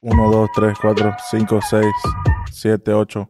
1, 2, 3, 4, 5, 6, 7, 8.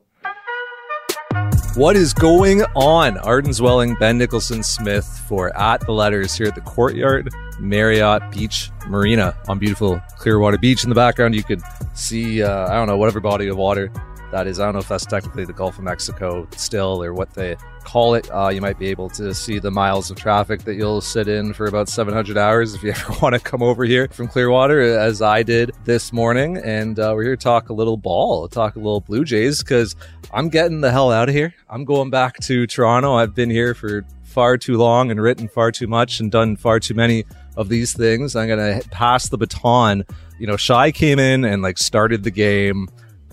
What is going on? Arden Zwelling, Ben Nicholson Smith for At the Letters here at the Courtyard Marriott Beach Marina on beautiful Clearwater Beach. In the background, you could see, uh, I don't know, whatever body of water that is. I don't know if that's technically the Gulf of Mexico still or what they call it. Uh, you might be able to see the miles of traffic that you'll sit in for about 700 hours if you ever want to come over here from Clearwater, as I did this morning. And uh, we're here to talk a little ball, talk a little Blue Jays, because I'm getting the hell out of here. I'm going back to Toronto. I've been here for far too long and written far too much and done far too many of these things. I'm going to pass the baton. You know, Shi came in and like started the game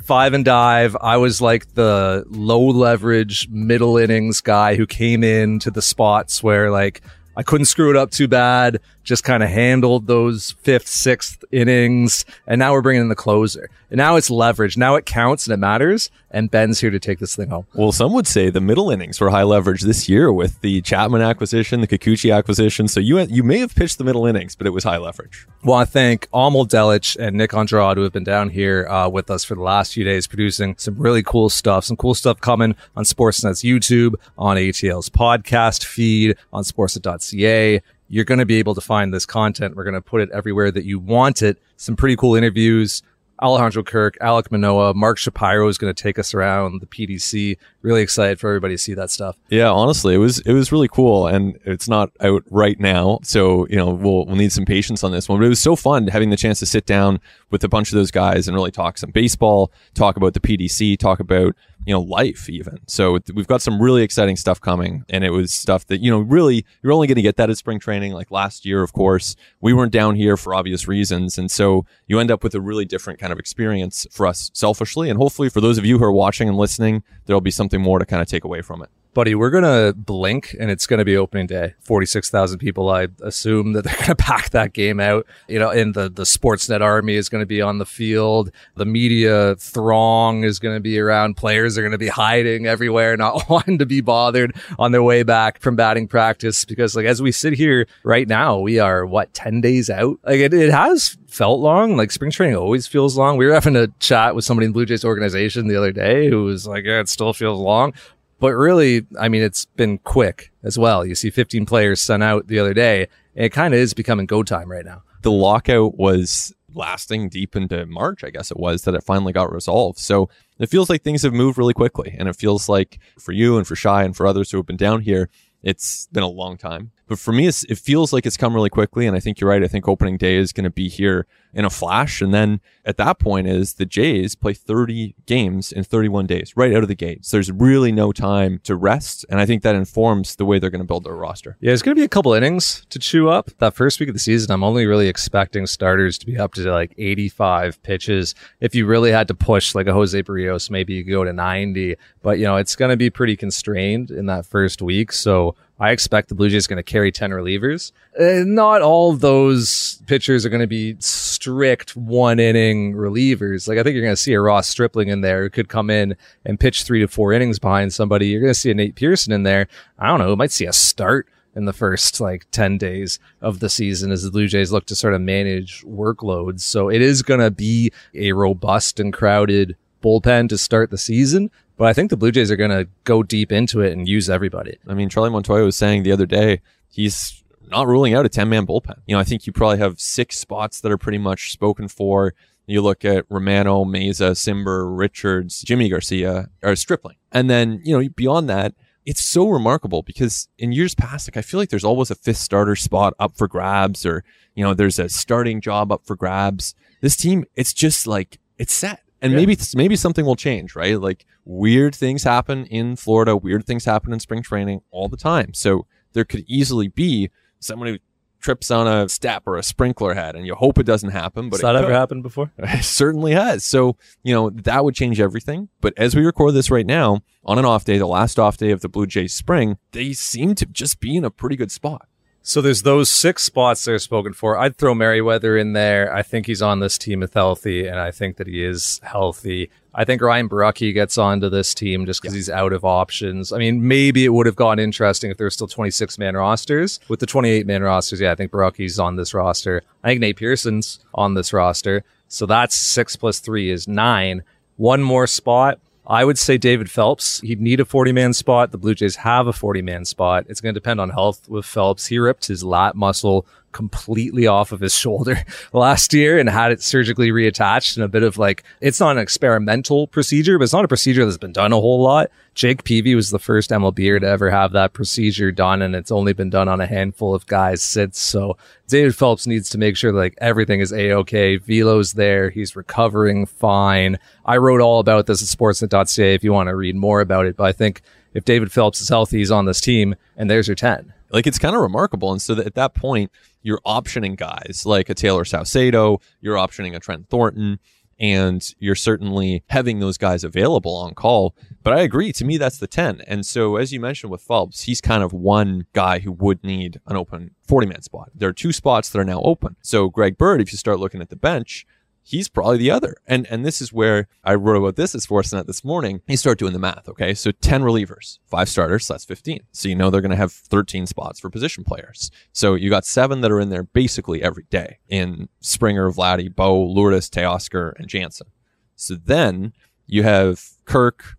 five and dive. I was like the low leverage middle innings guy who came in to the spots where like I couldn't screw it up too bad. Just kind of handled those fifth, sixth innings. And now we're bringing in the closer. And now it's leverage. Now it counts and it matters. And Ben's here to take this thing home. Well, some would say the middle innings were high leverage this year with the Chapman acquisition, the Kikuchi acquisition. So you you may have pitched the middle innings, but it was high leverage. Well, I thank Amol Delich and Nick Andrade who have been down here uh, with us for the last few days producing some really cool stuff. Some cool stuff coming on Sportsnet's YouTube, on ATL's podcast feed, on sportsnet.ca you're going to be able to find this content. We're going to put it everywhere that you want it. Some pretty cool interviews. Alejandro Kirk, Alec Manoah, Mark Shapiro is going to take us around the PDC. Really excited for everybody to see that stuff. Yeah, honestly, it was it was really cool, and it's not out right now, so you know we'll we'll need some patience on this one. But it was so fun having the chance to sit down with a bunch of those guys and really talk some baseball, talk about the PDC, talk about you know life even. So we've got some really exciting stuff coming and it was stuff that you know really you're only going to get that at spring training like last year of course. We weren't down here for obvious reasons and so you end up with a really different kind of experience for us selfishly and hopefully for those of you who are watching and listening there'll be something more to kind of take away from it buddy, we're going to blink and it's going to be opening day. 46,000 people. I assume that they're going to pack that game out, you know, and the, the Sportsnet army is going to be on the field. The media throng is going to be around. Players are going to be hiding everywhere, not wanting to be bothered on their way back from batting practice. Because like, as we sit here right now, we are what, 10 days out? Like it, it has felt long. Like spring training always feels long. We were having a chat with somebody in Blue Jays organization the other day who was like, yeah, it still feels long. But really, I mean, it's been quick as well. You see 15 players sent out the other day. And it kind of is becoming go time right now. The lockout was lasting deep into March, I guess it was, that it finally got resolved. So it feels like things have moved really quickly. And it feels like for you and for Shi and for others who have been down here, it's been a long time. But for me, it feels like it's come really quickly. And I think you're right. I think opening day is going to be here in a flash. And then at that point is the Jays play 30 games in 31 days right out of the gate. So there's really no time to rest. And I think that informs the way they're going to build their roster. Yeah, it's going to be a couple innings to chew up. That first week of the season, I'm only really expecting starters to be up to like 85 pitches. If you really had to push like a Jose Berrios, maybe you could go to 90. But, you know, it's going to be pretty constrained in that first week. So I expect the Blue Jays going to carry 10 relievers. Uh, not all those pitchers are going to be strict one inning relievers. Like I think you're going to see a Ross Stripling in there who could come in and pitch three to four innings behind somebody. You're going to see a Nate Pearson in there. I don't know. We might see a start in the first like 10 days of the season as the Blue Jays look to sort of manage workloads. So it is going to be a robust and crowded bullpen to start the season. But I think the Blue Jays are going to go deep into it and use everybody. I mean, Charlie Montoyo was saying the other day, he's not ruling out a 10 man bullpen. You know, I think you probably have six spots that are pretty much spoken for. You look at Romano, Mayza, Cimber, Richards, Yimi Garcia, or Stripling. And then, you know, beyond that, it's so remarkable because in years past, like I feel like there's always a fifth starter spot up for grabs or, you know, there's a starting job up for grabs. This team, it's just like, it's set. And yeah. maybe, maybe something will change, right? Like weird things happen in Florida. Weird things happen in spring training all the time. So there could easily be someone who trips on a step or a sprinkler head and you hope it doesn't happen but has that ever happened before it certainly has so you know that would change everything but as we record this right now on an off day the last off day of the blue jays spring they seem to just be in a pretty good spot so there's those six spots that are spoken for. I'd throw Merryweather in there. I think he's on this team if healthy, and I think that he is healthy. I think Ryan Borucki gets onto this team just because yeah. he's out of options. I mean, maybe it would have gone interesting if there were still 26 man rosters. With the 28 man rosters, yeah, I think Borucki's on this roster. I think Nate Pearson's on this roster. So that's six plus three is nine. One more spot. I would say David Phelps. He'd need a 40 man spot. The Blue Jays have a 40 man spot. It's going to depend on health with Phelps. He ripped his lat muscle completely off of his shoulder last year and had it surgically reattached and a bit of like, it's not an experimental procedure, but it's not a procedure that's been done a whole lot. Jake Peavy was the first MLBer to ever have that procedure done, and it's only been done on a handful of guys since. So David Phelps needs to make sure like everything is a-okay. Velo's there. He's recovering fine. I wrote all about this at sportsnet.ca if you want to read more about it, but I think if David Phelps is healthy, he's on this team, and there's your 10. Like it's kind of remarkable. And so at that point, you're optioning guys like a Taylor Saucedo, you're optioning a Trent Thornton, and you're certainly having those guys available on call. But I agree. To me, that's the 10. And so, as you mentioned with Phelps, he's kind of one guy who would need an open 40 man spot. There are two spots that are now open. So, Greg Bird, if you start looking at the bench, he's probably the other. And and this is where I wrote about this as Sportsnet this morning. You start doing the math, okay? So 10 relievers, five starters, so that's 15. So you know they're going to have 13 spots for position players. So you got seven that are in there basically every day in Springer, Vladdy, Bo, Lourdes, Teoscar, and Jansen. So then you have Kirk,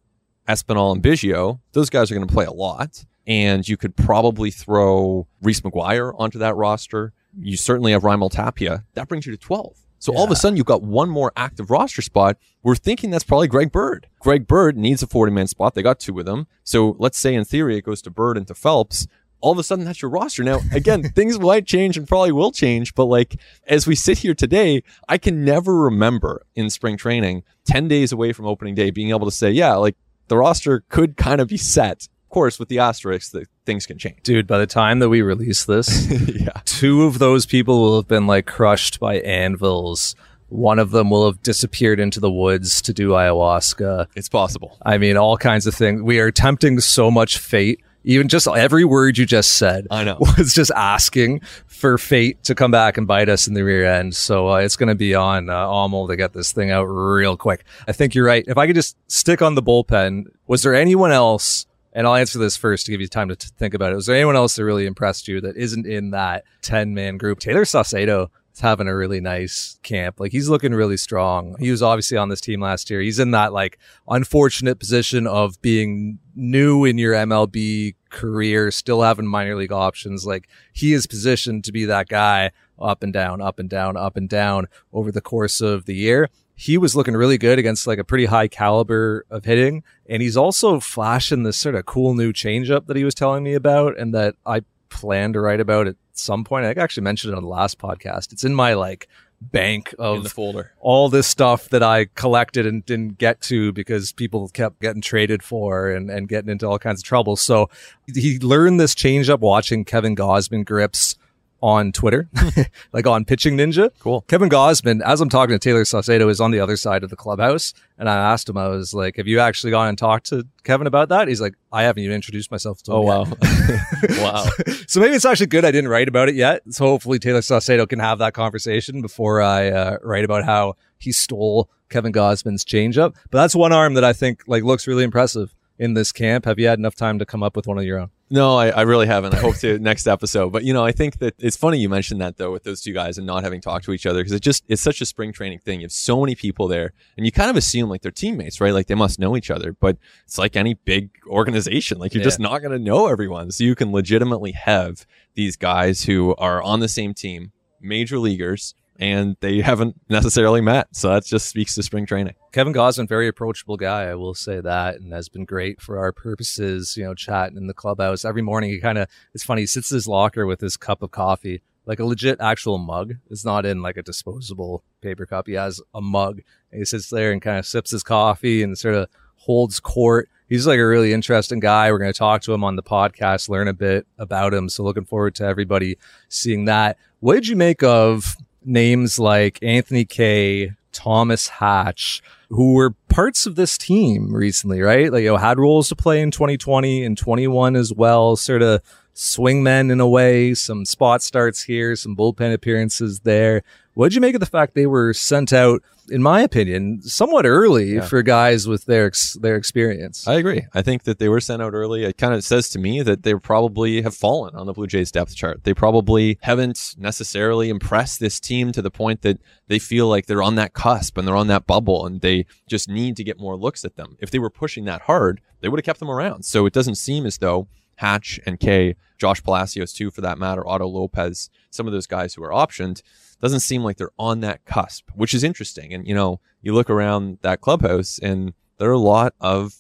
Espinal, and Biggio. Those guys are going to play a lot. And you could probably throw Reese McGuire onto that roster. You certainly have Raimel Tapia. That brings you to 12. So all of a sudden, you've got one more active roster spot. We're thinking that's probably Greg Bird. Greg Bird needs a 40 man spot. They got two of them. So let's say in theory it goes to Bird and to Phelps. All of a sudden, that's your roster. Now, again, things might change and probably will change, but like as we sit here today, I can never remember in spring training, 10 days away from opening day, being able to say, yeah, like the roster could kind of be set course, with the asterisk that things can change. Dude, by the time that we release this, yeah. two of those people will have been like crushed by anvils. One of them will have disappeared into the woods to do ayahuasca. It's possible. I mean, all kinds of things. We are tempting so much fate. Even just every word you just said I know. was just asking for fate to come back and bite us in the rear end. So uh, it's going to be on uh, to get this thing out real quick. I think you're right. If I could just stick on the bullpen, was there anyone else and I'll answer this first to give you time to t- think about it. Was there anyone else that really impressed you that isn't in that 10 man group? Taylor Saucedo is having a really nice camp. Like he's looking really strong. He was obviously on this team last year. He's in that like unfortunate position of being new in your MLB career, still having minor league options. Like he is positioned to be that guy up and down, up and down, up and down over the course of the year he was looking really good against like a pretty high caliber of hitting. And he's also flashing this sort of cool new changeup that he was telling me about and that I plan to write about at some point. I actually mentioned it on the last podcast. It's in my like bank of in the folder. all this stuff that I collected and didn't get to because people kept getting traded for and, and getting into all kinds of trouble. So he learned this changeup watching Kevin Gausman grips on Twitter, like on Pitching Ninja. Cool. Kevin Gausman, as I'm talking to Taylor Saucedo, is on the other side of the clubhouse. And I asked him, I was like, have you actually gone and talked to Kevin about that? He's like, I haven't even introduced myself to him. Oh, yet." wow. wow. so maybe it's actually good I didn't write about it yet. So hopefully Taylor Saucedo can have that conversation before I uh, write about how he stole Kevin Gausman's changeup. But that's one arm that I think like looks really impressive in this camp. Have you had enough time to come up with one of your own? No, I, I really haven't. I hope to next episode. But you know, I think that it's funny you mentioned that though with those two guys and not having talked to each other because it just it's such a spring training thing. You have so many people there, and you kind of assume like they're teammates, right? Like they must know each other. But it's like any big organization. Like you're Yeah. just not going to know everyone. So you can legitimately have these guys who are on the same team, major leaguers, and they haven't necessarily met. So that just speaks to spring training. Kevin Gausman, very approachable guy, I will say that, and has been great for our purposes, you know, chatting in the clubhouse. Every morning he kind of, it's funny, he sits in his locker with his cup of coffee, like a legit actual mug. It's not in like a disposable paper cup. He has a mug. And he sits there and kind of sips his coffee and sort of holds court. He's like a really interesting guy. We're going to talk to him on the podcast, learn a bit about him. So looking forward to everybody seeing that. What did you make of names like Anthony Kay, Thomas Hatch, who were parts of this team recently, right? Like, you know, had roles to play in 2020 and 21 as well, sort of swingmen in a way, some spot starts here, some bullpen appearances there. What'd you make of the fact they were sent out, in my opinion, somewhat early Yeah. for guys with their ex- their experience? I agree. I think that they were sent out early. It kind of says to me that they probably have fallen on the Blue Jays depth chart. They probably haven't necessarily impressed this team to the point that they feel like they're on that cusp and they're on that bubble and they just need to get more looks at them. If they were pushing that hard, they would have kept them around. So it doesn't seem as though Hatch and Kay, Josh Palacios too, for that matter, Otto Lopez, some of those guys who are optioned, doesn't seem like they're on that cusp, which is interesting. And you know, you look around that clubhouse and there are a lot of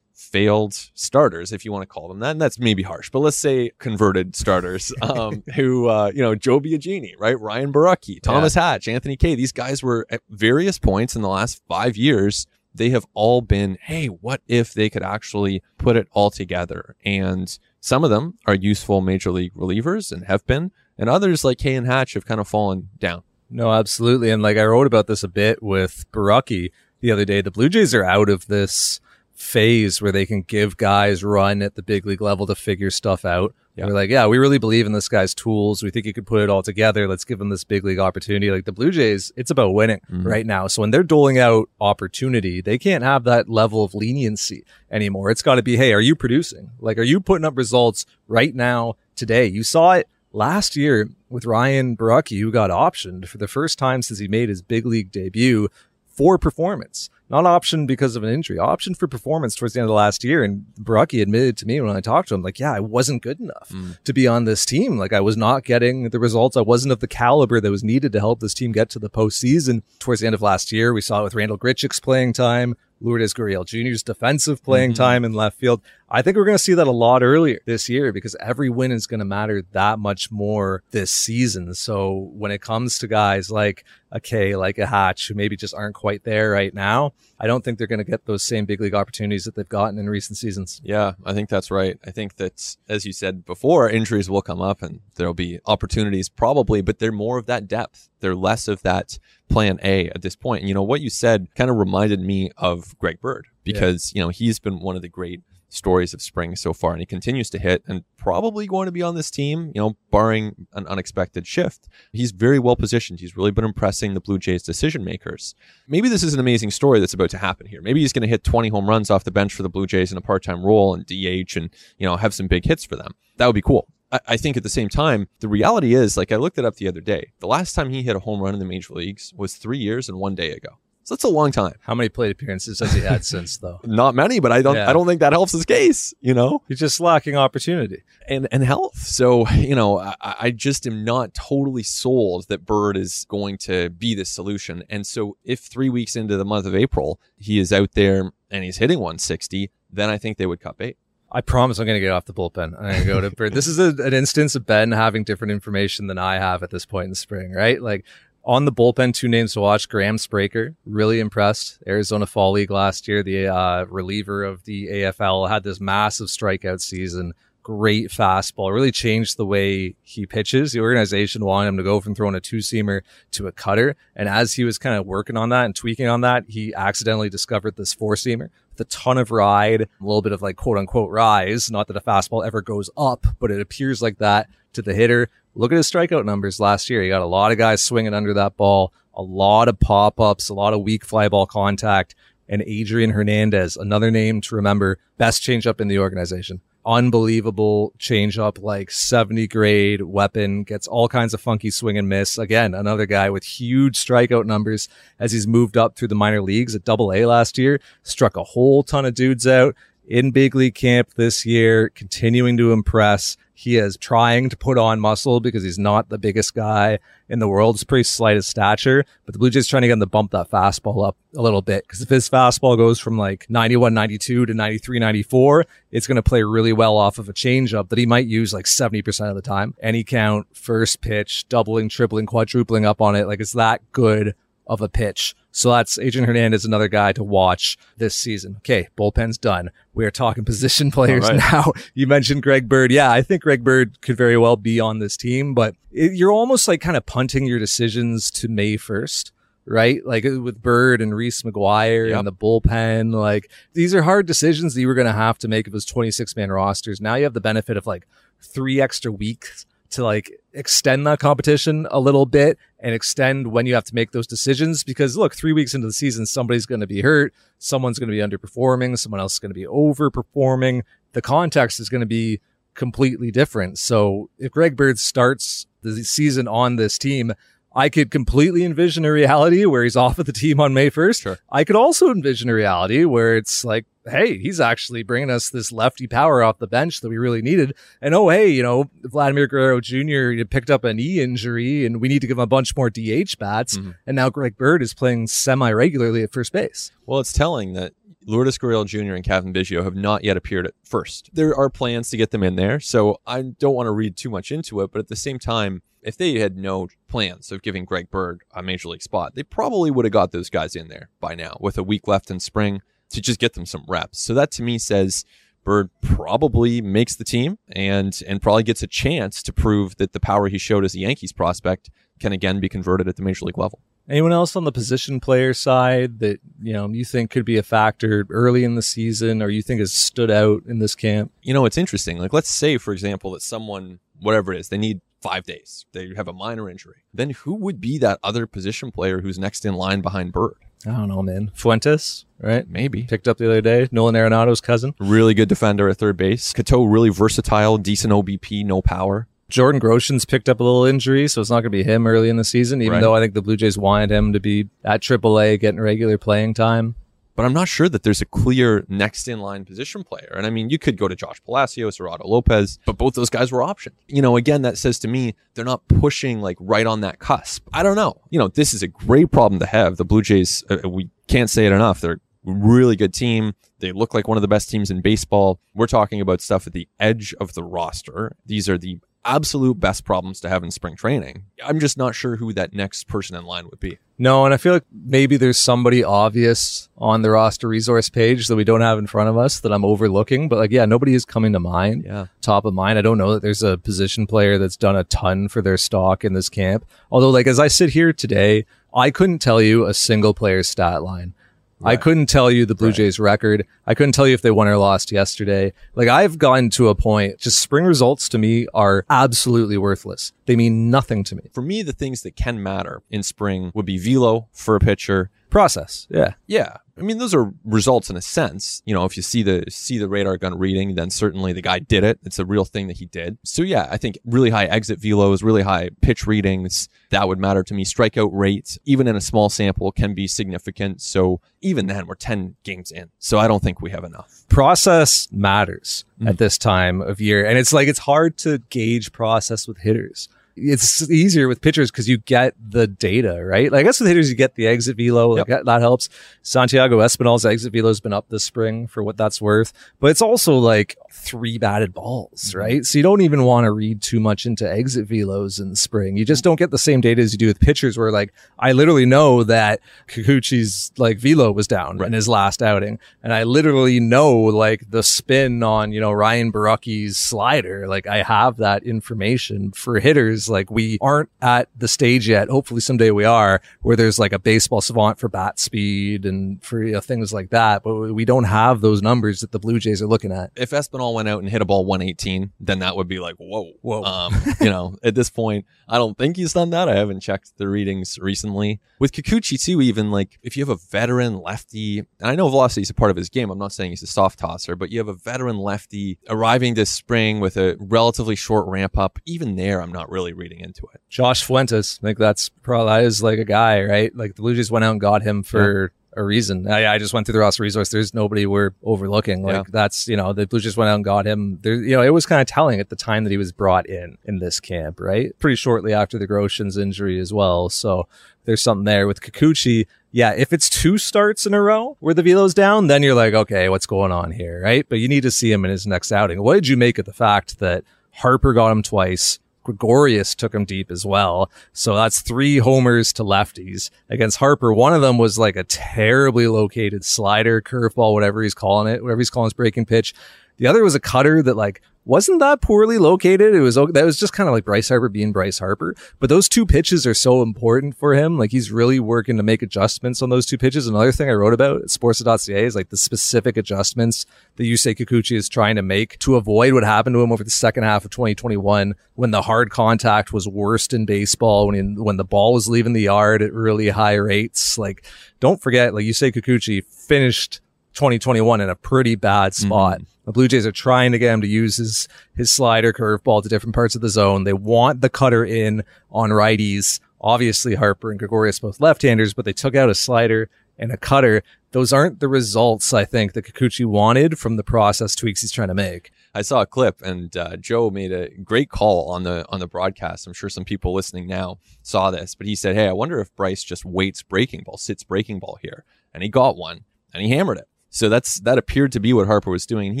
failed starters, if you want to call them that. And that's maybe harsh, but let's say converted starters, um, who, uh, you know, Joe Biagini, right? Ryan Borucki, Thomas Hatch, Anthony Kay. These guys were at various points in the last five years. They have all been, hey, what if they could actually put it all together? And some of them are useful major league relievers and have been, and others like Kay and Hatch have kind of fallen down. No, absolutely. And like I wrote about this a bit with Borucki the other day. The Blue Jays are out of this phase where they can give guys run at the big league level to figure stuff out. Yeah. They're like, yeah, we really believe in this guy's tools. We think he could put it all together. Let's give him this big league opportunity. Like the Blue Jays, it's about winning Mhm. right now. So when they're doling out opportunity, they can't have that level of leniency anymore. It's got to be, hey, are you producing? Like, are you putting up results right now, today? You saw it last year with Ryan Borucki, who got optioned for the first time since he made his big league debut for performance. Not option because of an injury, option for performance towards the end of last year. And Borucki admitted to me when I talked to him, like, yeah, I wasn't good enough Mm. to be on this team. Like, I was not getting the results. I wasn't of the caliber that was needed to help this team get to the postseason. Towards the end of last year, we saw it with Randal Grichuk's playing time, Lourdes Gurriel Jr.'s defensive playing Mhm. time in left field. I think we're going to see that a lot earlier this year because every win is going to matter that much more this season. So when it comes to guys like a Kay, like a Hatch, who maybe just aren't quite there right now, I don't think they're going to get those same big league opportunities that they've gotten in recent seasons. Yeah, I think that's right. I think that, as you said before, injuries will come up and there'll be opportunities probably, but they're more of that depth. They're less of that plan A at this point. And you know, what you said kind of reminded me of Greg Bird because, you know, he's been one of the great stories of spring so far and he continues to hit and probably going to be on this team, you know, barring an unexpected shift. He's very well positioned. He's really been impressing the Blue Jays decision makers. Maybe this is an amazing story that's about to happen here. Maybe he's going to hit 20 home runs off the bench for the Blue Jays in a part-time role and DH and, you know, have some big hits for them. That would be cool. I, I think at the same time, the reality is, like I looked it up the other day, the last time he hit a home run in the major leagues was three years and one day ago. So that's a long time. How many plate appearances has he had since though? Not many, but I don't. Yeah. I don't think that helps his case. You know, He's just lacking opportunity. and and health. So you know, I, I just am not totally sold that Bird is going to be the solution. And so, if three weeks into the month of April he is out there and he's hitting 160, then I think they would cut bait. I promise I'm going to get off the bullpen. I'm going to go to Bird. This is a, an instance of Ben having different information than I have at this point in the spring, right? Like on the bullpen, two names to watch. Graham Spraker, really impressed. Arizona Fall League last year, the uh, reliever of the AFL, had this massive strikeout season. Great fastball, really changed the way he pitches. The organization wanted him to go from throwing a two seamer to a cutter. And as he was kind of working on that and tweaking on that, he accidentally discovered this four seamer with a ton of ride, a little bit of like quote unquote rise. Not that a fastball ever goes up, but it appears like that to the hitter. Look at his strikeout numbers last year. He got a lot of guys swinging under that ball, a lot of pop ups, a lot of weak fly ball contact. And Adrian Hernandez, another name to remember, best changeup in the organization. Unbelievable changeup, like 70 grade weapon, gets all kinds of funky swing and miss. Again, another guy with huge strikeout numbers as he's moved up through the minor leagues at double A last year, struck a whole ton of dudes out in big league camp this year, continuing to impress. He is trying to put on muscle because he's not the biggest guy in the world. He's pretty slight of stature, but the Blue Jays trying to get him to bump that fastball up a little bit. Cause if his fastball goes from like 91, 92 to 93, 94, it's going to play really well off of a changeup that he might use like 70% of the time. Any count, first pitch, doubling, tripling, quadrupling up on it. Like it's that good of a pitch. So that's Adrian Hernandez, another guy to watch this season. Okay, bullpen's done. We are talking position players right. now. You mentioned Greg Bird. Yeah, I think Greg Bird could very well be on this team, but it, you're almost like kind of punting your decisions to May 1st. Right? Like uh, with Bird and Reese McGuire Yep. and the bullpen, like these are hard decisions that you were going to have to make of his 26 man rosters. Now you have the benefit of like three extra weeks to like extend that competition a little bit and extend when you have to make those decisions. Because look, three weeks into the season, somebody's going to be hurt. Someone's going to be underperforming. Someone else is going to be overperforming. The context is going to be completely different. So if Greg Bird starts the season on this team, I could completely envision a reality where he's off of the team on May 1st. Sure. I could also envision a reality where it's like, hey, he's actually bringing us this lefty power off the bench that we really needed. And oh, hey, you know, Vladimir Guerrero Jr. picked up a knee injury and we need to give him a bunch more DH bats. Mhm. And now Greg Bird is playing semi regularly at first base. Well, it's telling that Lourdes Gurriel Jr. and Cavan Biggio have not yet appeared at first. There are plans to get them in there, so I don't want to read too much into it. But at the same time, if they had no plans of giving Greg Bird a major league spot, they probably would have got those guys in there by now with a week left in spring to just get them some reps. So that to me says Bird probably makes the team and and probably gets a chance to prove that the power he showed as a Yankees prospect can again be converted at the major league level. Anyone else on the position player side that you know you think could be a factor early in the season, or you think has stood out in this camp? you know, it's interesting. Like, let's say, for example, that someone, whatever it is, they need five days. They have a minor injury. Then who would be that other position player who's next in line behind Bird? I don't know, man. Fuentes, right? Maybe. Picked up the other day. Nolan Arenado's cousin. Really good defender at third base. Katoh, really versatile, decent OBP, no power. Jordan Groshans picked up a little injury, so it's not going to be him early in the season. Even Right. though I think the Blue Jays wanted him to be at AAA, getting regular playing time. But I'm not sure that there's a clear next in line position player. And I mean, you could go to Josh Palacios or Otto Lopez, but both those guys were optioned. You know, again, that says to me they're not pushing like right on that cusp. I don't know. You know, this is a great problem to have. The Blue Jays, uh, we can't say it enough. They're really good team. They look like one of the best teams in baseball. We're talking about stuff at the edge of the roster. These are the absolute best problems to have in spring training. I'm just not sure who that next person in line would be. No, and I feel like maybe there's somebody obvious on the roster resource page that we don't have in front of us that I'm overlooking. But like, yeah, nobody is coming to mind. Yeah. top of mind. I don't know that there's a position player that's done a ton for their stock in this camp. Although, like, as I sit here today, I couldn't tell you a single player's stat line. I couldn't tell you the Blue Right. Jays record. I couldn't tell you if they won or lost yesterday. Like I've gotten to a point, just spring results to me are absolutely worthless. They mean nothing to me. For me, the things that can matter in spring would be velo for a pitcher. Process. Yeah. Yeah. I mean, those are results in a sense. You know, if you see the see the radar gun reading, then certainly the guy did it. It's a real thing that he did. So yeah, I think really high exit velos, really high pitch readings, that would matter to me. Strikeout rates, even in a small sample, can be significant. So even then, we're ten games in. So I don't think we have enough. process matters mm-hmm. at this time of year. And it's like, it's hard to gauge process with hitters. It's easier with pitchers because you get the data, right? Like, I guess with hitters, you get the exit velo. Like, that, that helps. Santiago Espinal's exit velo has been up this spring for what that's worth. But it's also like three batted balls, mm-hmm. right? So you don't even want to read too much into exit velos in the spring. You just mm-hmm. don't get the same data as you do with pitchers where like, I literally know that Kikuchi's like velo was down in his last outing. And I literally know like the spin on, you know, Ryan Borucki's slider. Like I have that information for hitters. Like we aren't at the stage yet. Hopefully someday we are where there's like a baseball savant for bat speed and for you know, things like that. But we don't have those numbers that the Blue Jays are looking at. If Espinal went out and hit a ball 118, then that would be like, whoa, Whoa. Um, you know, at this point, I don't think he's done that. I haven't checked the readings recently. With Kikuchi too, even like if you have a veteran lefty, and I know velocity is a part of his game. I'm not saying he's a soft tosser, but you have a veteran lefty arriving this spring with a relatively short ramp up. Even there, I'm not really reading into it. Josh Fuentes. I think that's probably that is like a guy, right? Like the Blue Jays went out and got him for a reason. I, I just went through the roster resource. There's nobody we're overlooking. Like Yeah. that's you know the Blue Jays went out and got him. There, you know, it was kind of telling at the time that he was brought in in this camp, right? Pretty shortly after the Groshans injury as well. So there's something there with Kikuchi. Yeah, if it's two starts in a row where the velo's down, then you're like, okay, what's going on here, right? But you need to see him in his next outing. What did you make of the fact that Harper got him twice? Gregorius took him deep as well. So that's three homers to lefties against Harper. One of them was like a terribly located slider, curveball, whatever he's calling it, whatever he's calling his breaking pitch. The other was a cutter that like wasn't that poorly located. It was that was just kind of like Bryce Harper being Bryce Harper. But those two pitches are so important for him. Like he's really working to make adjustments on those two pitches. Another thing I wrote about at sports.ca is like the specific adjustments that Yusei Kikuchi is trying to make to avoid what happened to him over the second half of 2021 when the hard contact was worst in baseball, when he, when the ball was leaving the yard at really high rates. Like don't forget, like Yusei Kikuchi finished 2021 in a pretty bad spot. Mm-hmm. The Blue Jays are trying to get him to use his, his slider curveball to different parts of the zone. They want the cutter in on righties. Obviously, Harper and Gregorius both left-handers, but they took out a slider and a cutter. Those aren't the results I think that Kikuchi wanted from the process tweaks he's trying to make. I saw a clip and uh, Joe made a great call on the on the broadcast. I'm sure some people listening now saw this, but he said, "Hey, I wonder if Bryce just waits breaking ball, sits breaking ball here," and he got one and he hammered it. So that's that appeared to be what Harper was doing. And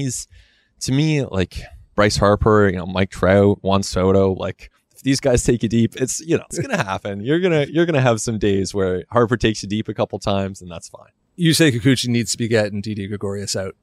he's to me like Bryce Harper, you know, Mike Trout, Juan Soto, like if these guys take you deep, it's you know, it's gonna happen. You're gonna you're gonna have some days where Harper takes you deep a couple times and that's fine. You say Kikuchi needs to be getting Didi Gregorius out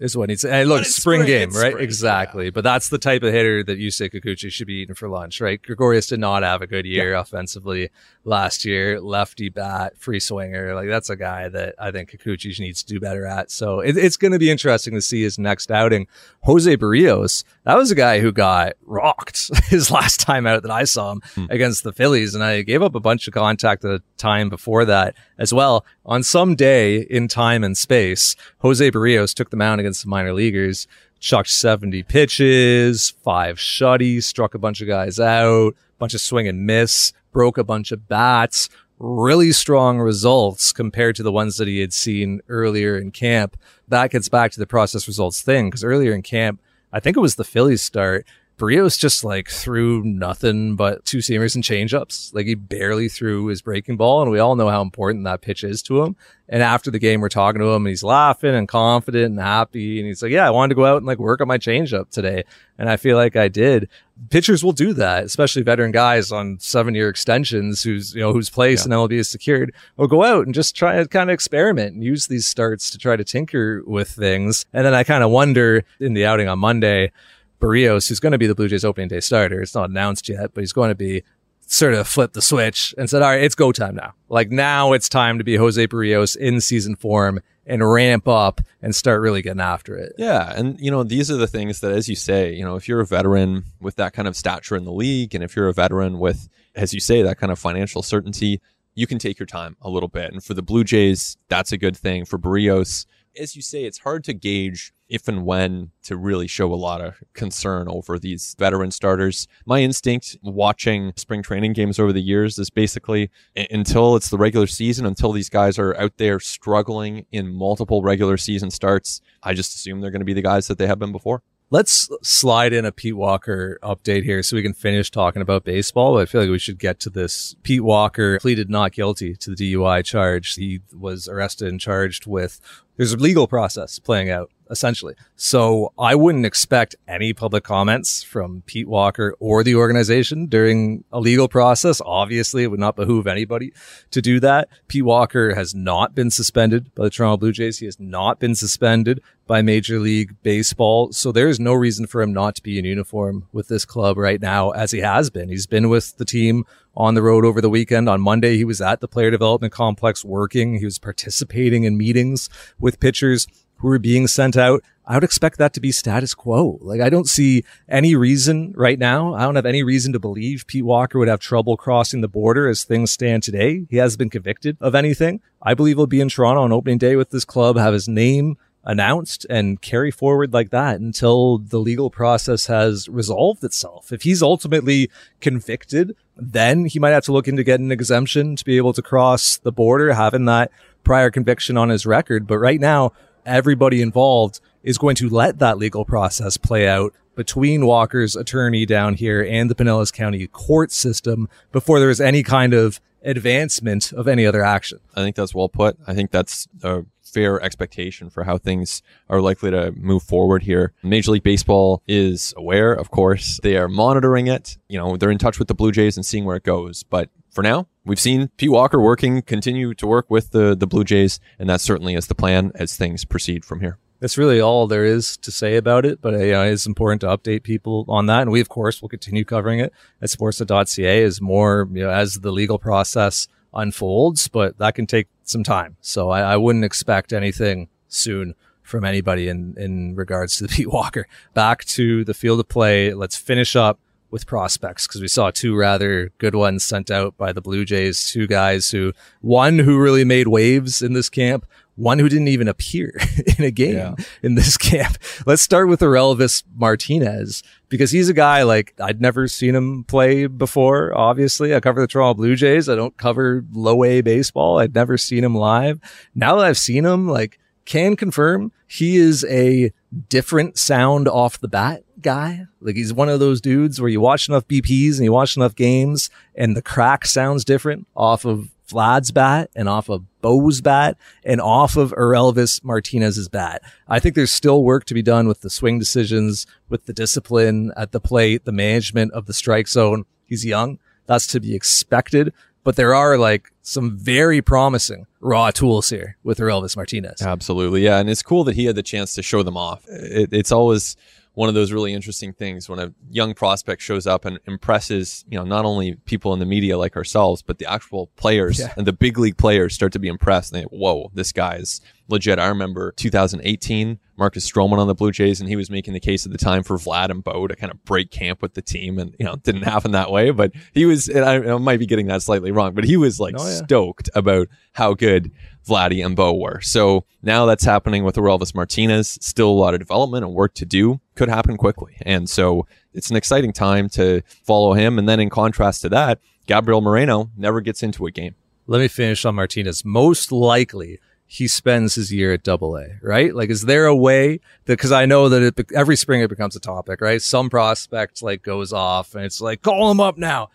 is what he's hey, look spring, spring, game right spring, exactly yeah. but that's the type of hitter that Yusei Kikuchi should be eating for lunch right Gregorius did not have a good year yeah. offensively last year lefty bat free swinger like that's a guy that I think Kikuchi needs to do better at. So it, it's going to be interesting to see his next outing. Jose Berrios, that was a guy who got rocked his last time out that I saw him hmm. against the Phillies and I gave up a bunch of contact the time before that as well. On some day in time and space Jose Berrios took the mound against the minor leaguers, chucked 70 pitches, five shutties, struck a bunch of guys out, bunch of swing and miss, broke a bunch of bats, really strong results compared to the ones that he had seen earlier in camp. That gets back to the process results thing because earlier in camp, I think it was the Phillies start. Berrios just like threw nothing but two seamers and changeups. Like he barely threw his breaking ball, and we all know how important that pitch is to him. And after the game, we're talking to him, and he's laughing and confident and happy, and he's like, "Yeah, I wanted to go out and like work on my changeup today," and I feel like I did. Pitchers will do that, especially veteran guys on seven-year extensions, who's you know whose place yeah. in MLB is secured, will go out and just try to kind of experiment and use these starts to try to tinker with things. And then I kind of wonder in the outing on Monday Berrios, who's going to be the Blue Jays opening day starter, it's not announced yet, but he's going to be sort of flipped the switch and said, all right, it's go time now. Like now it's time to be Jose Berrios in season form and ramp up and start really getting after it. Yeah. And, you know, these are the things that, as you say, you know, if you're a veteran with that kind of stature in the league, and if you're a veteran with, as you say, that kind of financial certainty, you can take your time a little bit. And for the Blue Jays, that's a good thing. For Berrios, as you say, it's hard to gauge if and when to really show a lot of concern over these veteran starters. My instinct watching spring training games over the years is basically until it's the regular season, until these guys are out there struggling in multiple regular season starts, I just assume they're going to be the guys that they have been before. Let's slide in a Pete Walker update here so we can finish talking about baseball. I feel like we should get to this. Pete Walker pleaded not guilty to the DUI charge. He was arrested and charged with there's a legal process playing out essentially. So I wouldn't expect any public comments from Pete Walker or the organization during a legal process. Obviously, it would not behoove anybody to do that. Pete Walker has not been suspended by the Toronto Blue Jays. He has not been suspended by Major League Baseball. So there is no reason for him not to be in uniform with this club right now, as he has been. He's been with the team on the road over the weekend. On Monday, he was at the player development complex working. He was participating in meetings with pitchers who were being sent out. I would expect that to be status quo. Like I don't see any reason right now. I don't have any reason to believe Pete Walker would have trouble crossing the border as things stand today. He hasn't been convicted of anything. I believe he'll be in Toronto on opening day with this club, have his name announced and carry forward like that until the legal process has resolved itself. If he's ultimately convicted, then he might have to look into getting an exemption to be able to cross the border, having that prior conviction on his record. But right now, everybody involved is going to let that legal process play out between Walker's attorney down here and the Pinellas County court system before there is any kind of advancement of any other action. I think that's well put. I think that's a fair expectation for how things are likely to move forward here. Major League Baseball is aware, of course. They are monitoring it. You know, they're in touch with the Blue Jays and seeing where it goes. But for now, we've seen Pete Walker working, continue to work with the, the Blue Jays, and that certainly is the plan as things proceed from here. That's really all there is to say about it, but uh, you know, it's important to update people on that. And we, of course, will continue covering it at sportsnet.ca as more, you know, as the legal process unfolds, but that can take some time. So I, I wouldn't expect anything soon from anybody in, in regards to the Pete Walker. Back to the field of play. Let's finish up with prospects because we saw two rather good ones sent out by the Blue Jays. Two guys who, one who really made waves in this camp, one who didn't even appear in a game yeah. in this camp. Let's start with Orelvis Martinez because he's a guy like I'd never seen him play before. Obviously, I cover the Toronto Blue Jays. I don't cover low A baseball. I'd never seen him live. Now that I've seen him, like, can confirm he is a different sound off the bat guy. Like he's one of those dudes where you watch enough BPs and you watch enough games and the crack sounds different off of Vlad's bat and off of Bo's bat and off of Orelvis Martinez's bat. I think there's still work to be done with the swing decisions, with the discipline at the plate, the management of the strike zone. He's young. That's to be expected, but there are like some very promising raw tools here with Orelvis Martinez. Absolutely. Yeah. And it's cool that he had the chance to show them off. It, it's always, one of those really interesting things when a young prospect shows up and impresses, you know, not only people in the media like ourselves, but the actual players yeah. and the big league players start to be impressed. And they, whoa, this guy's legit. I remember 2018, Marcus Stroman on the Blue Jays, and he was making the case at the time for Vlad and Bo to kind of break camp with the team. And, you know, didn't happen that way, but he was, and I, I might be getting that slightly wrong, but he was like oh, yeah. stoked about how good Vladdy and Bo were. So now that's happening with Orelvis Martinez. Still a lot of development and work to do. Could happen quickly. And so it's an exciting time to follow him. And then in contrast to that, Gabriel Moreno never gets into a game. Let me finish on Martinez. Most likely, he spends his year at double A, right? Like, is there a way that, cause I know that it, every spring it becomes a topic, right? Some prospect like goes off and it's like, call him up now.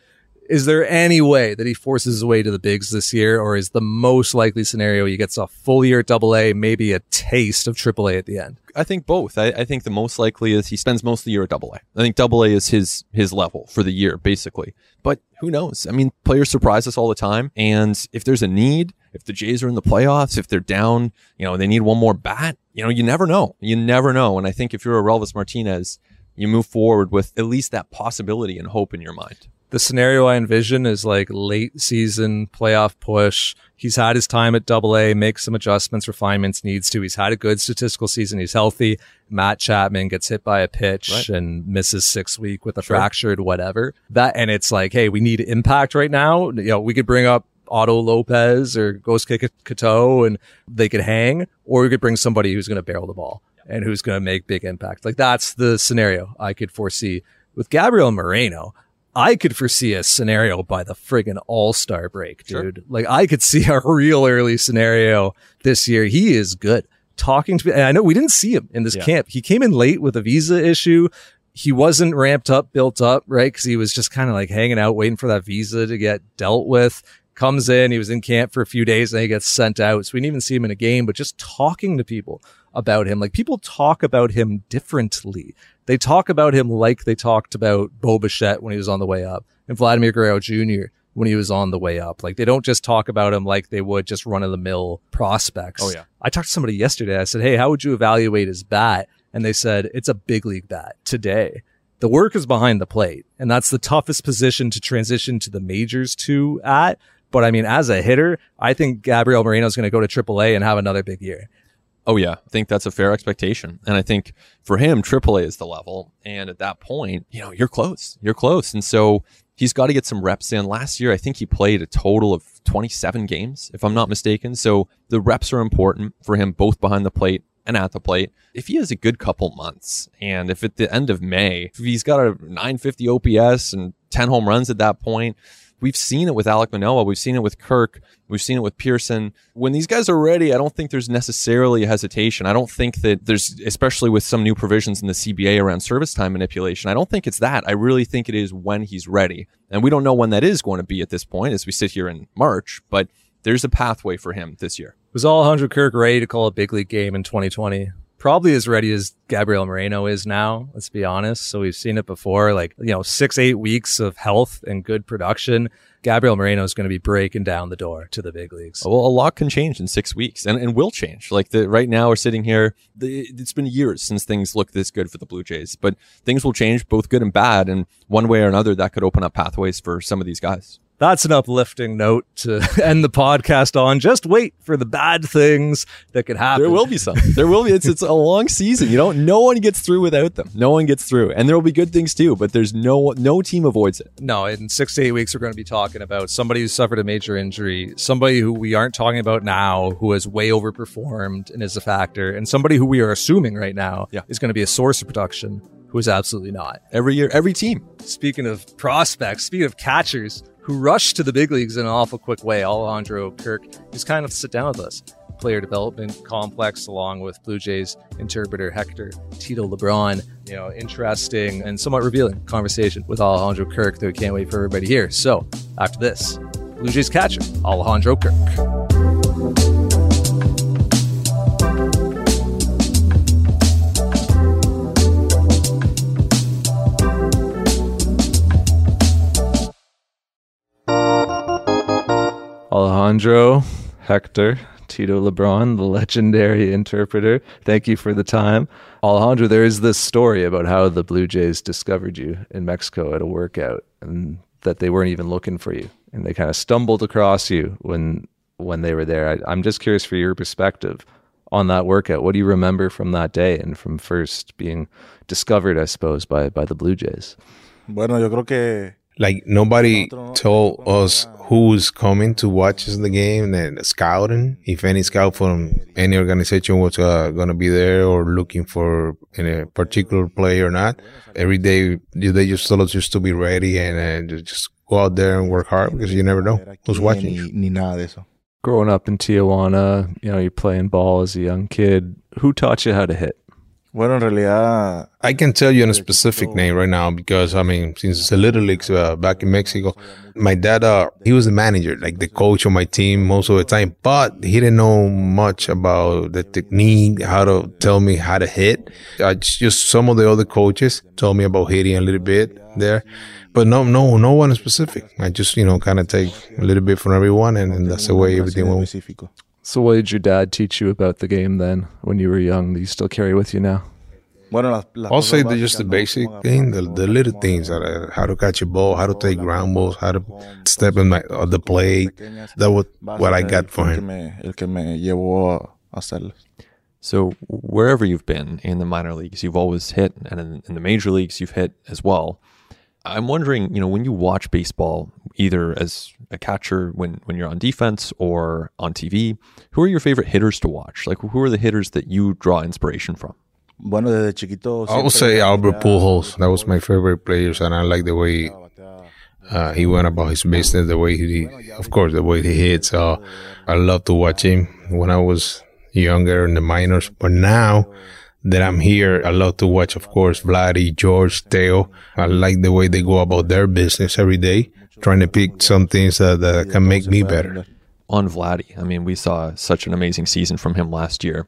Is there any way that he forces his way to the bigs this year, or is the most likely scenario he gets a full year at double A, maybe a taste of triple A at the end? I think both. I, I, think the most likely is he spends most of the year at double A. I think double A is his his level for the year, basically. But who knows? I mean, players surprise us all the time. And if there's a need, if the Jays are in the playoffs, if they're down, you know, they need one more bat, you know, you never know. You never know. And I think if you're Orelvis Martinez, you move forward with at least that possibility and hope in your mind the scenario I envision is like late season playoff push. He's had his time at double A, make some adjustments, refinements needs to. He's had a good statistical season. He's healthy. Matt Chapman gets hit by a pitch right. and misses six week with a sure. fractured whatever that. And it's like, Hey, we need impact right now. You know, we could bring up Otto Lopez or Gosuke Katoh and they could hang, or we could bring somebody who's going to barrel the ball and who's going to make big impact. Like that's the scenario I could foresee with Gabriel Moreno. I could foresee a scenario by the friggin' all star break, dude. Sure. Like I could see a real early scenario this year. He is good talking to me. And I know we didn't see him in this yeah. camp. He came in late with a visa issue. He wasn't ramped up, built up, right? Cause he was just kind of like hanging out, waiting for that visa to get dealt with. Comes in, he was in camp for a few days and he gets sent out. So we didn't even see him in a game, but just talking to people about him, like people talk about him differently they talk about him like they talked about Bo Bichette when he was on the way up and Vladimir Guerrero Jr. when he was on the way up. Like they don't just talk about him like they would just run of the mill prospects. Oh yeah. I talked to somebody yesterday. I said, Hey, how would you evaluate his bat? And they said, it's a big league bat today. The work is behind the plate and that's the toughest position to transition to the majors to at. But I mean, as a hitter, I think Gabriel Moreno is going to go to AAA and have another big year. Oh yeah, I think that's a fair expectation, and I think for him, AAA is the level, and at that point, you know, you're close, you're close, and so he's got to get some reps in. Last year, I think he played a total of 27 games, if I'm not mistaken. So the reps are important for him, both behind the plate and at the plate. If he has a good couple months, and if at the end of May, if he's got a 950 OPS and 10 home runs at that point, We've seen it with Alec Manoah. We've seen it with Kirk. We've seen it with Pearson. When these guys are ready, I don't think there's necessarily a hesitation. I don't think that there's, especially with some new provisions in the CBA around service time manipulation, I don't think it's that. I really think it is when he's ready. And we don't know when that is going to be at this point as we sit here in March, but there's a pathway for him this year. Was Alejandro Kirk ready to call a big league game in 2020? Probably as ready as Gabriel Moreno is now. Let's be honest. So we've seen it before, like, you know, six, eight weeks of health and good production. Gabriel Moreno is going to be breaking down the door to the big leagues. Well, a lot can change in six weeks, and, and will change. Like the right now, we're sitting here. The, it's been years since things look this good for the Blue Jays, but things will change, both good and bad, and one way or another, that could open up pathways for some of these guys that's an uplifting note to end the podcast on. Just wait for the bad things that could happen. There will be some. There will be. It's it's a long season. You know, no one gets through without them. No one gets through, and there will be good things too. But there's no no team avoids it. No, in six to eight weeks, we're going to be talking about somebody who suffered a major injury, somebody who we aren't talking about now, who has way overperformed and is a factor, and somebody who we are assuming right now yeah. is going to be a source of production who is absolutely not. Every year, every team. Speaking of prospects, speaking of catchers who rushed to the big leagues in an awful quick way. Alejandro Kirk, who's kind of sit down with us. Player development complex, along with Blue Jays interpreter Hector Tito LeBron. You know, interesting and somewhat revealing conversation with Alejandro Kirk that we can't wait for everybody here. So, after this, Blue Jays catcher Alejandro Kirk. Alejandro, Hector, Tito LeBron, the legendary interpreter. Thank you for the time. Alejandro, there is this story about how the Blue Jays discovered you in Mexico at a workout and that they weren't even looking for you and they kind of stumbled across you when when they were there. I, I'm just curious for your perspective on that workout. What do you remember from that day and from first being discovered, I suppose, by by the Blue Jays? Bueno, yo creo que like nobody told us who's coming to watch us the game and scouting if any scout from any organization was uh, going to be there or looking for a particular play or not every day they just told us just to be ready and uh, just go out there and work hard because you never know who's watching. Ni, ni nada de eso. Growing up in Tijuana, you know, you're playing ball as a young kid. Who taught you how to hit? Bueno, en realidad, I can tell you in a specific name right now because I mean, since the little leagues uh, back in Mexico, my dad, uh, he was the manager, like the coach of my team most of the time, but he didn't know much about the technique, how to tell me how to hit. I just some of the other coaches told me about hitting a little bit there, but no, no, no one specific. I just you know kind of take a little bit from everyone, and, and that's the way everything went. Específico. So, what did your dad teach you about the game then when you were young that you still carry with you now? Bueno, las, las I'll say that just the basic thing, the, the little things, cómo uh, how to catch a ball, how to take ground balls, how to step in my, on the plate. That was what I got for him. me- el que me llevó a hacerlo. So wherever you've been in the minor leagues, you've always hit, and in, in the major leagues, you've hit as well. I'm wondering, you know, when you watch baseball, either as a catcher when when you're on defense or on TV, who are your favorite hitters to watch? Like, who are the hitters that you draw inspiration from? Bueno, desde chiquito. I would say Albert Pujols. That was my favorite players, and I like the way uh, he went about his business, the way he, of course, the way he hits. Uh, I love to watch him when I was younger in the minors, but now that I'm here, I love to watch, of course, Vladdy, George, Teo. I like the way they go about their business every day, trying to pick some things that, that can make me better. On Vladdy, I mean, we saw such an amazing season from him last year.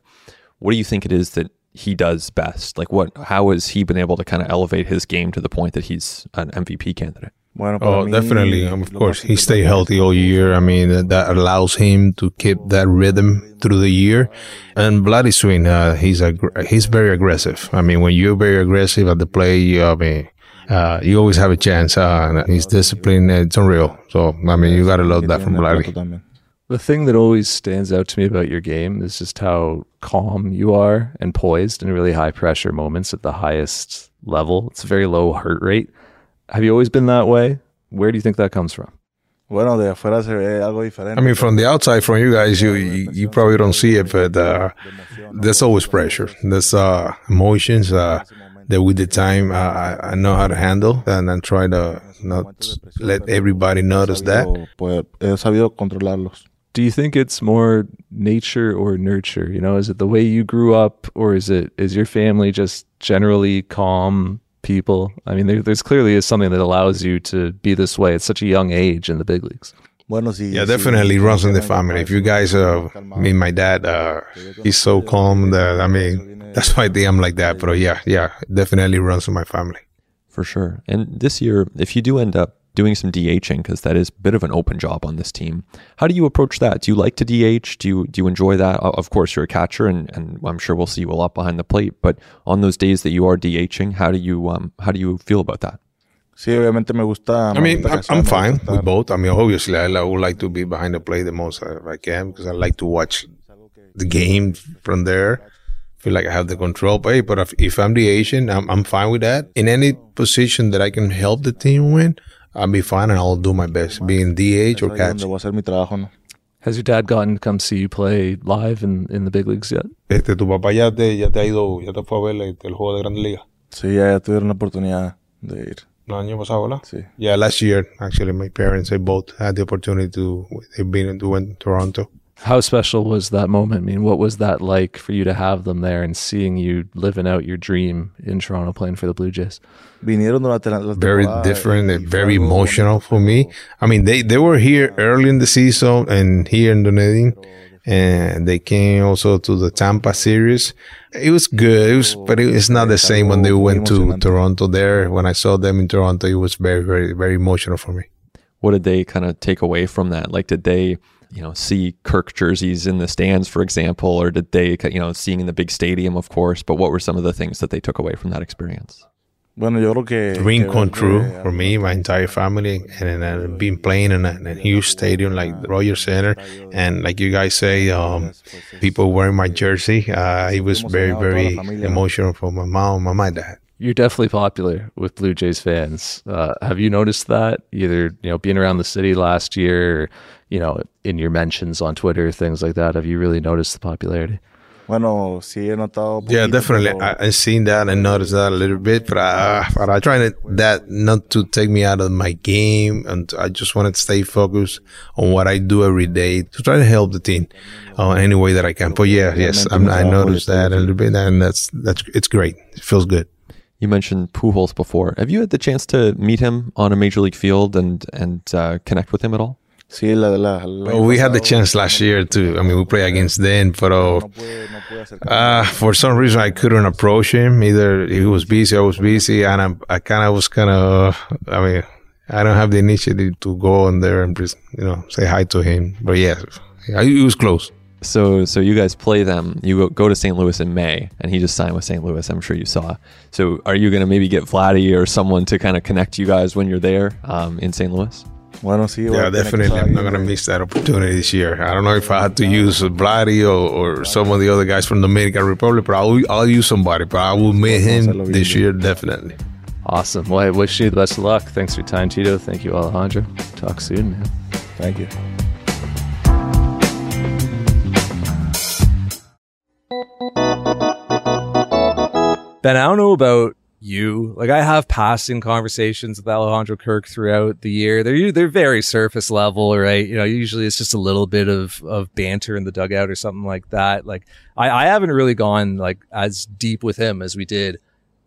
What do you think it is that he does best? Like, what? How has he been able to kind of elevate his game to the point that he's an MVP candidate? Bueno, Oh, mí, definitely. Um, of course, he stay healthy all year. I mean, that, that allows him to keep that rhythm through the year. And Vladdy Swing, uh, he's a he's very aggressive. I mean, when you're very aggressive at the play, you, I mean, uh, you always have a chance. Uh, and his discipline, it's unreal. So, I mean, you gotta love that from tiene Vladdy. The thing that always stands out to me about your game is just how calm you are and poised in really high pressure moments at the highest level. It's a very low heart rate. Have you always been that way? Where do you think that comes from? Bueno, de afuera se ve algo diferente. I mean, from the outside, from you guys, you you, you probably don't see it, but uh, there's always pressure. There's uh, emotions uh, that with the time uh, I, I know how to handle, and then try to not let everybody notice that. Pues he sabido controlarlos. Do you think it's more nature or nurture? You know, is it the way you grew up or is it is your family just generally calm people? I mean, there, there's clearly is something that allows you to be this way at such a young age in the big leagues. Yeah, definitely runs in the family. If you guys, uh, calmado, I mean, my dad, uh, he's so calm that I mean, that's why I think I'm like that. But yeah, yeah, definitely runs in my family. For sure. And this year, if you do end up doing some DHing because that is a bit of an open job on this team. How do you approach that? Do you like to DH? Do you do you enjoy that? Of course, you're a catcher, and, and I'm sure we'll see you a lot behind the plate. But on those days that you are DHing, how do you um, how do you feel about that? Sí, obviamente me gusta. I mean, me I'm, I'm fine with both. I mean, obviously, I, I would like to be behind the plate the most uh, I can because I like to watch the game from there. Feel like I have the control. But, hey, but if, if I'm DHing, I'm, I'm fine with that. In any position that I can help the team win, I'll be fine and I'll do my best, being DH or ahí donde catch. voy a hacer mi trabajo, ¿no? Has your dad gotten to come see you play live in, in the big leagues yet? Este, tu papá ya te, ya te ha ido, ya te fue a ver el, el juego de Grande Liga. Sí, ya, ya tuvieron la oportunidad de ir. El año pasado, ¿verdad? Sí. Yeah, last year, actually, my parents, they both had the opportunity to, they've been to win Toronto. How special was that moment? I mean, what was that like for you to have them there and seeing you living out your dream in Toronto playing for the Blue Jays? Vinieron durante la, la very different and very emotional for me. I mean, they, they were here early in the season and here in Dunedin, and they came also to the Tampa series. It was good, it was, but it, it's not the same when they went to Toronto. There, when I saw them in Toronto, it was very, very, very emotional for me. What did they kind of take away from that? Like, did they, you know, see Kirk jerseys in the stands, for example, or did they, you know, seeing in the big stadium, of course? But what were some of the things that they took away from that experience? Bueno, yo creo que. Dream come true for me, my entire family, and then uh, being playing in a, in a huge stadium like the Rogers Center, and like you guys say, um, people wearing my jersey. Uh, it was very, very emotional for my mom and my dad. You're definitely popular with Blue Jays fans. Uh, have you noticed that either you know being around the city last year, or, you know, in your mentions on Twitter, things like that? Have you really noticed the popularity? Bueno, sí he notado. Yeah, definitely. pero- I, I seen that and noticed that a little bit, but I, but I try to, that not to take me out of my game, and I just wanted to stay focused on what I do every day to try to help the team uh, any way that I can. But yeah, yes, I'm, I noticed that a little bit, and that's that's it's great. It feels good. You mentioned Pujols before. Have you had the chance to meet him on a major league field and and uh, connect with him at all? Well, we had the chance last year to. I mean, we played against them, but uh, No pude, no pude acercarme. For some reason, I couldn't approach him. Either he was busy, I was busy, and I, I kind of was kind of. I mean, I don't have the initiative to go on there and you know, say hi to him. But yeah, yeah, it was close. So so you guys play them. You go, go to St. Louis in May, and he just signed with St. Louis. I'm sure you saw. So are you going to maybe get Vladdy or someone to kind of connect you guys when you're there um, in St. Louis? Bueno, sí. voy Yeah, a tener que definitely. I'm not gonna miss that opportunity this year. I don't know if I had to use Vladdy or, or some of the other guys from the Dominican Republic, but I'll I'll use somebody. But I will meet him this year definitely. Awesome. Well, I wish you the best of luck. Thanks for your time, Tito. Thank you, Alejandro. Talk soon, man. Thank you. Ben, I don't know about you. Like I have passing conversations with Alejandro Kirk throughout the year. They're they're very surface level, right? You know, usually it's just a little bit of of banter in the dugout or something like that. Like I, I haven't really gone like as deep with him as we did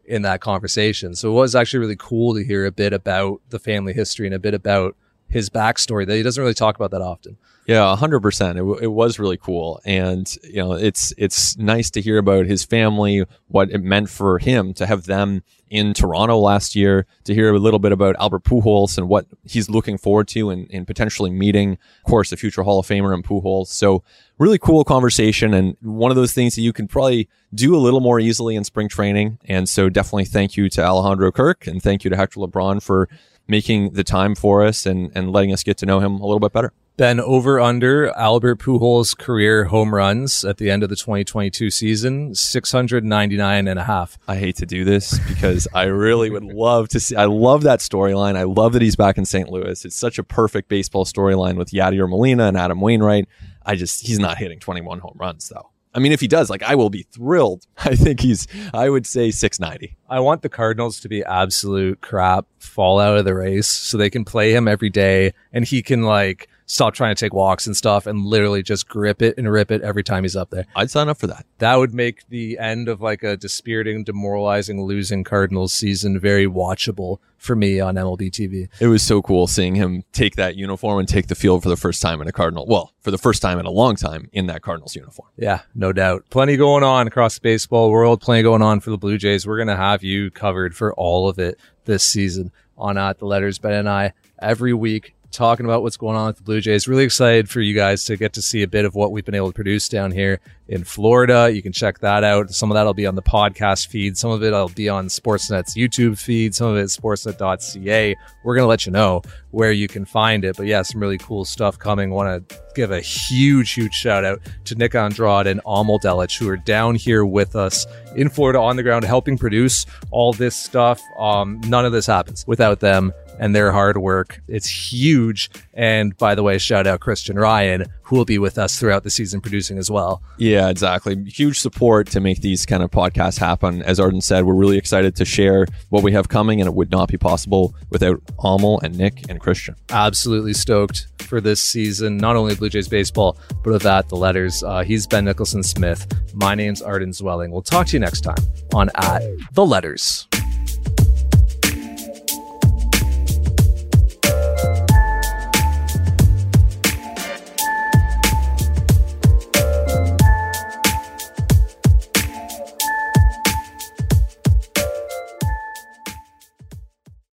in that conversation. So it was actually really cool to hear a bit about the family history and a bit about his backstory that he doesn't really talk about that often. Yeah, hundred percent. It, w- it was really cool, and you know, it's it's nice to hear about his family, what it meant for him to have them in Toronto last year, to hear a little bit about Albert Pujols and what he's looking forward to, and, and potentially meeting, of course, the future Hall of Famer in Pujols. So, really cool conversation, and one of those things that you can probably do a little more easily in spring training. And so, definitely thank you to Alejandro Kirk, and thank you to Hector LeBron for making the time for us and and letting us get to know him a little bit better. Then over under Albert Pujols career home runs at the end of the 2022 season, 699 and a half. I hate to do this because I really would love to see. I love that storyline. I love that he's back in St. Louis. It's such a perfect baseball storyline with Yadier Molina and Adam Wainwright. I just, he's not hitting 21 home runs though. I mean, if he does, like, I will be thrilled. I think he's, I would say 690. I want the Cardinals to be absolute crap, fall out of the race so they can play him every day and he can like stop trying to take walks and stuff and literally just grip it and rip it every time he's up there. I'd sign up for that. That would make the end of like a dispiriting, demoralizing, losing Cardinals season very watchable for me on MLB TV. It was so cool seeing him take that uniform and take the field for the first time in a Cardinal. Well, for the first time in a long time in that Cardinals uniform. Yeah, no doubt. Plenty going on across the baseball world, plenty going on for the Blue Jays. We're going to have you covered for all of it this season on At the Letters, Ben and I. every week talking about what's going on with the Blue Jays. Really excited for you guys to get to see a bit of what we've been able to produce down here in Florida. You can check that out. Some of that'll be on the podcast feed. Some of it will be on Sportsnet's YouTube feed. Some of it sportsnet.ca. We're going to let you know where you can find it. But yeah, some really cool stuff coming. Want to give a huge, huge shout out to Nick Andrade and Amal Delich, who are down here with us in Florida on the ground, helping produce all this stuff. Um, none of this happens without them and their hard work. It's huge. And by the way, shout out Christian Ryan, who will be with us throughout the season producing as well. Yeah, exactly. Huge support to make these kind of podcasts happen. As Arden said, we're really excited to share what we have coming, and it would not be possible without Amal and Nick and Christian. Absolutely stoked for this season, not only Blue Jays baseball, but with that, the letters. Uh, he's Ben Nicholson Smith. My name's Arden Zwelling. We'll talk to you next time on At the Letters.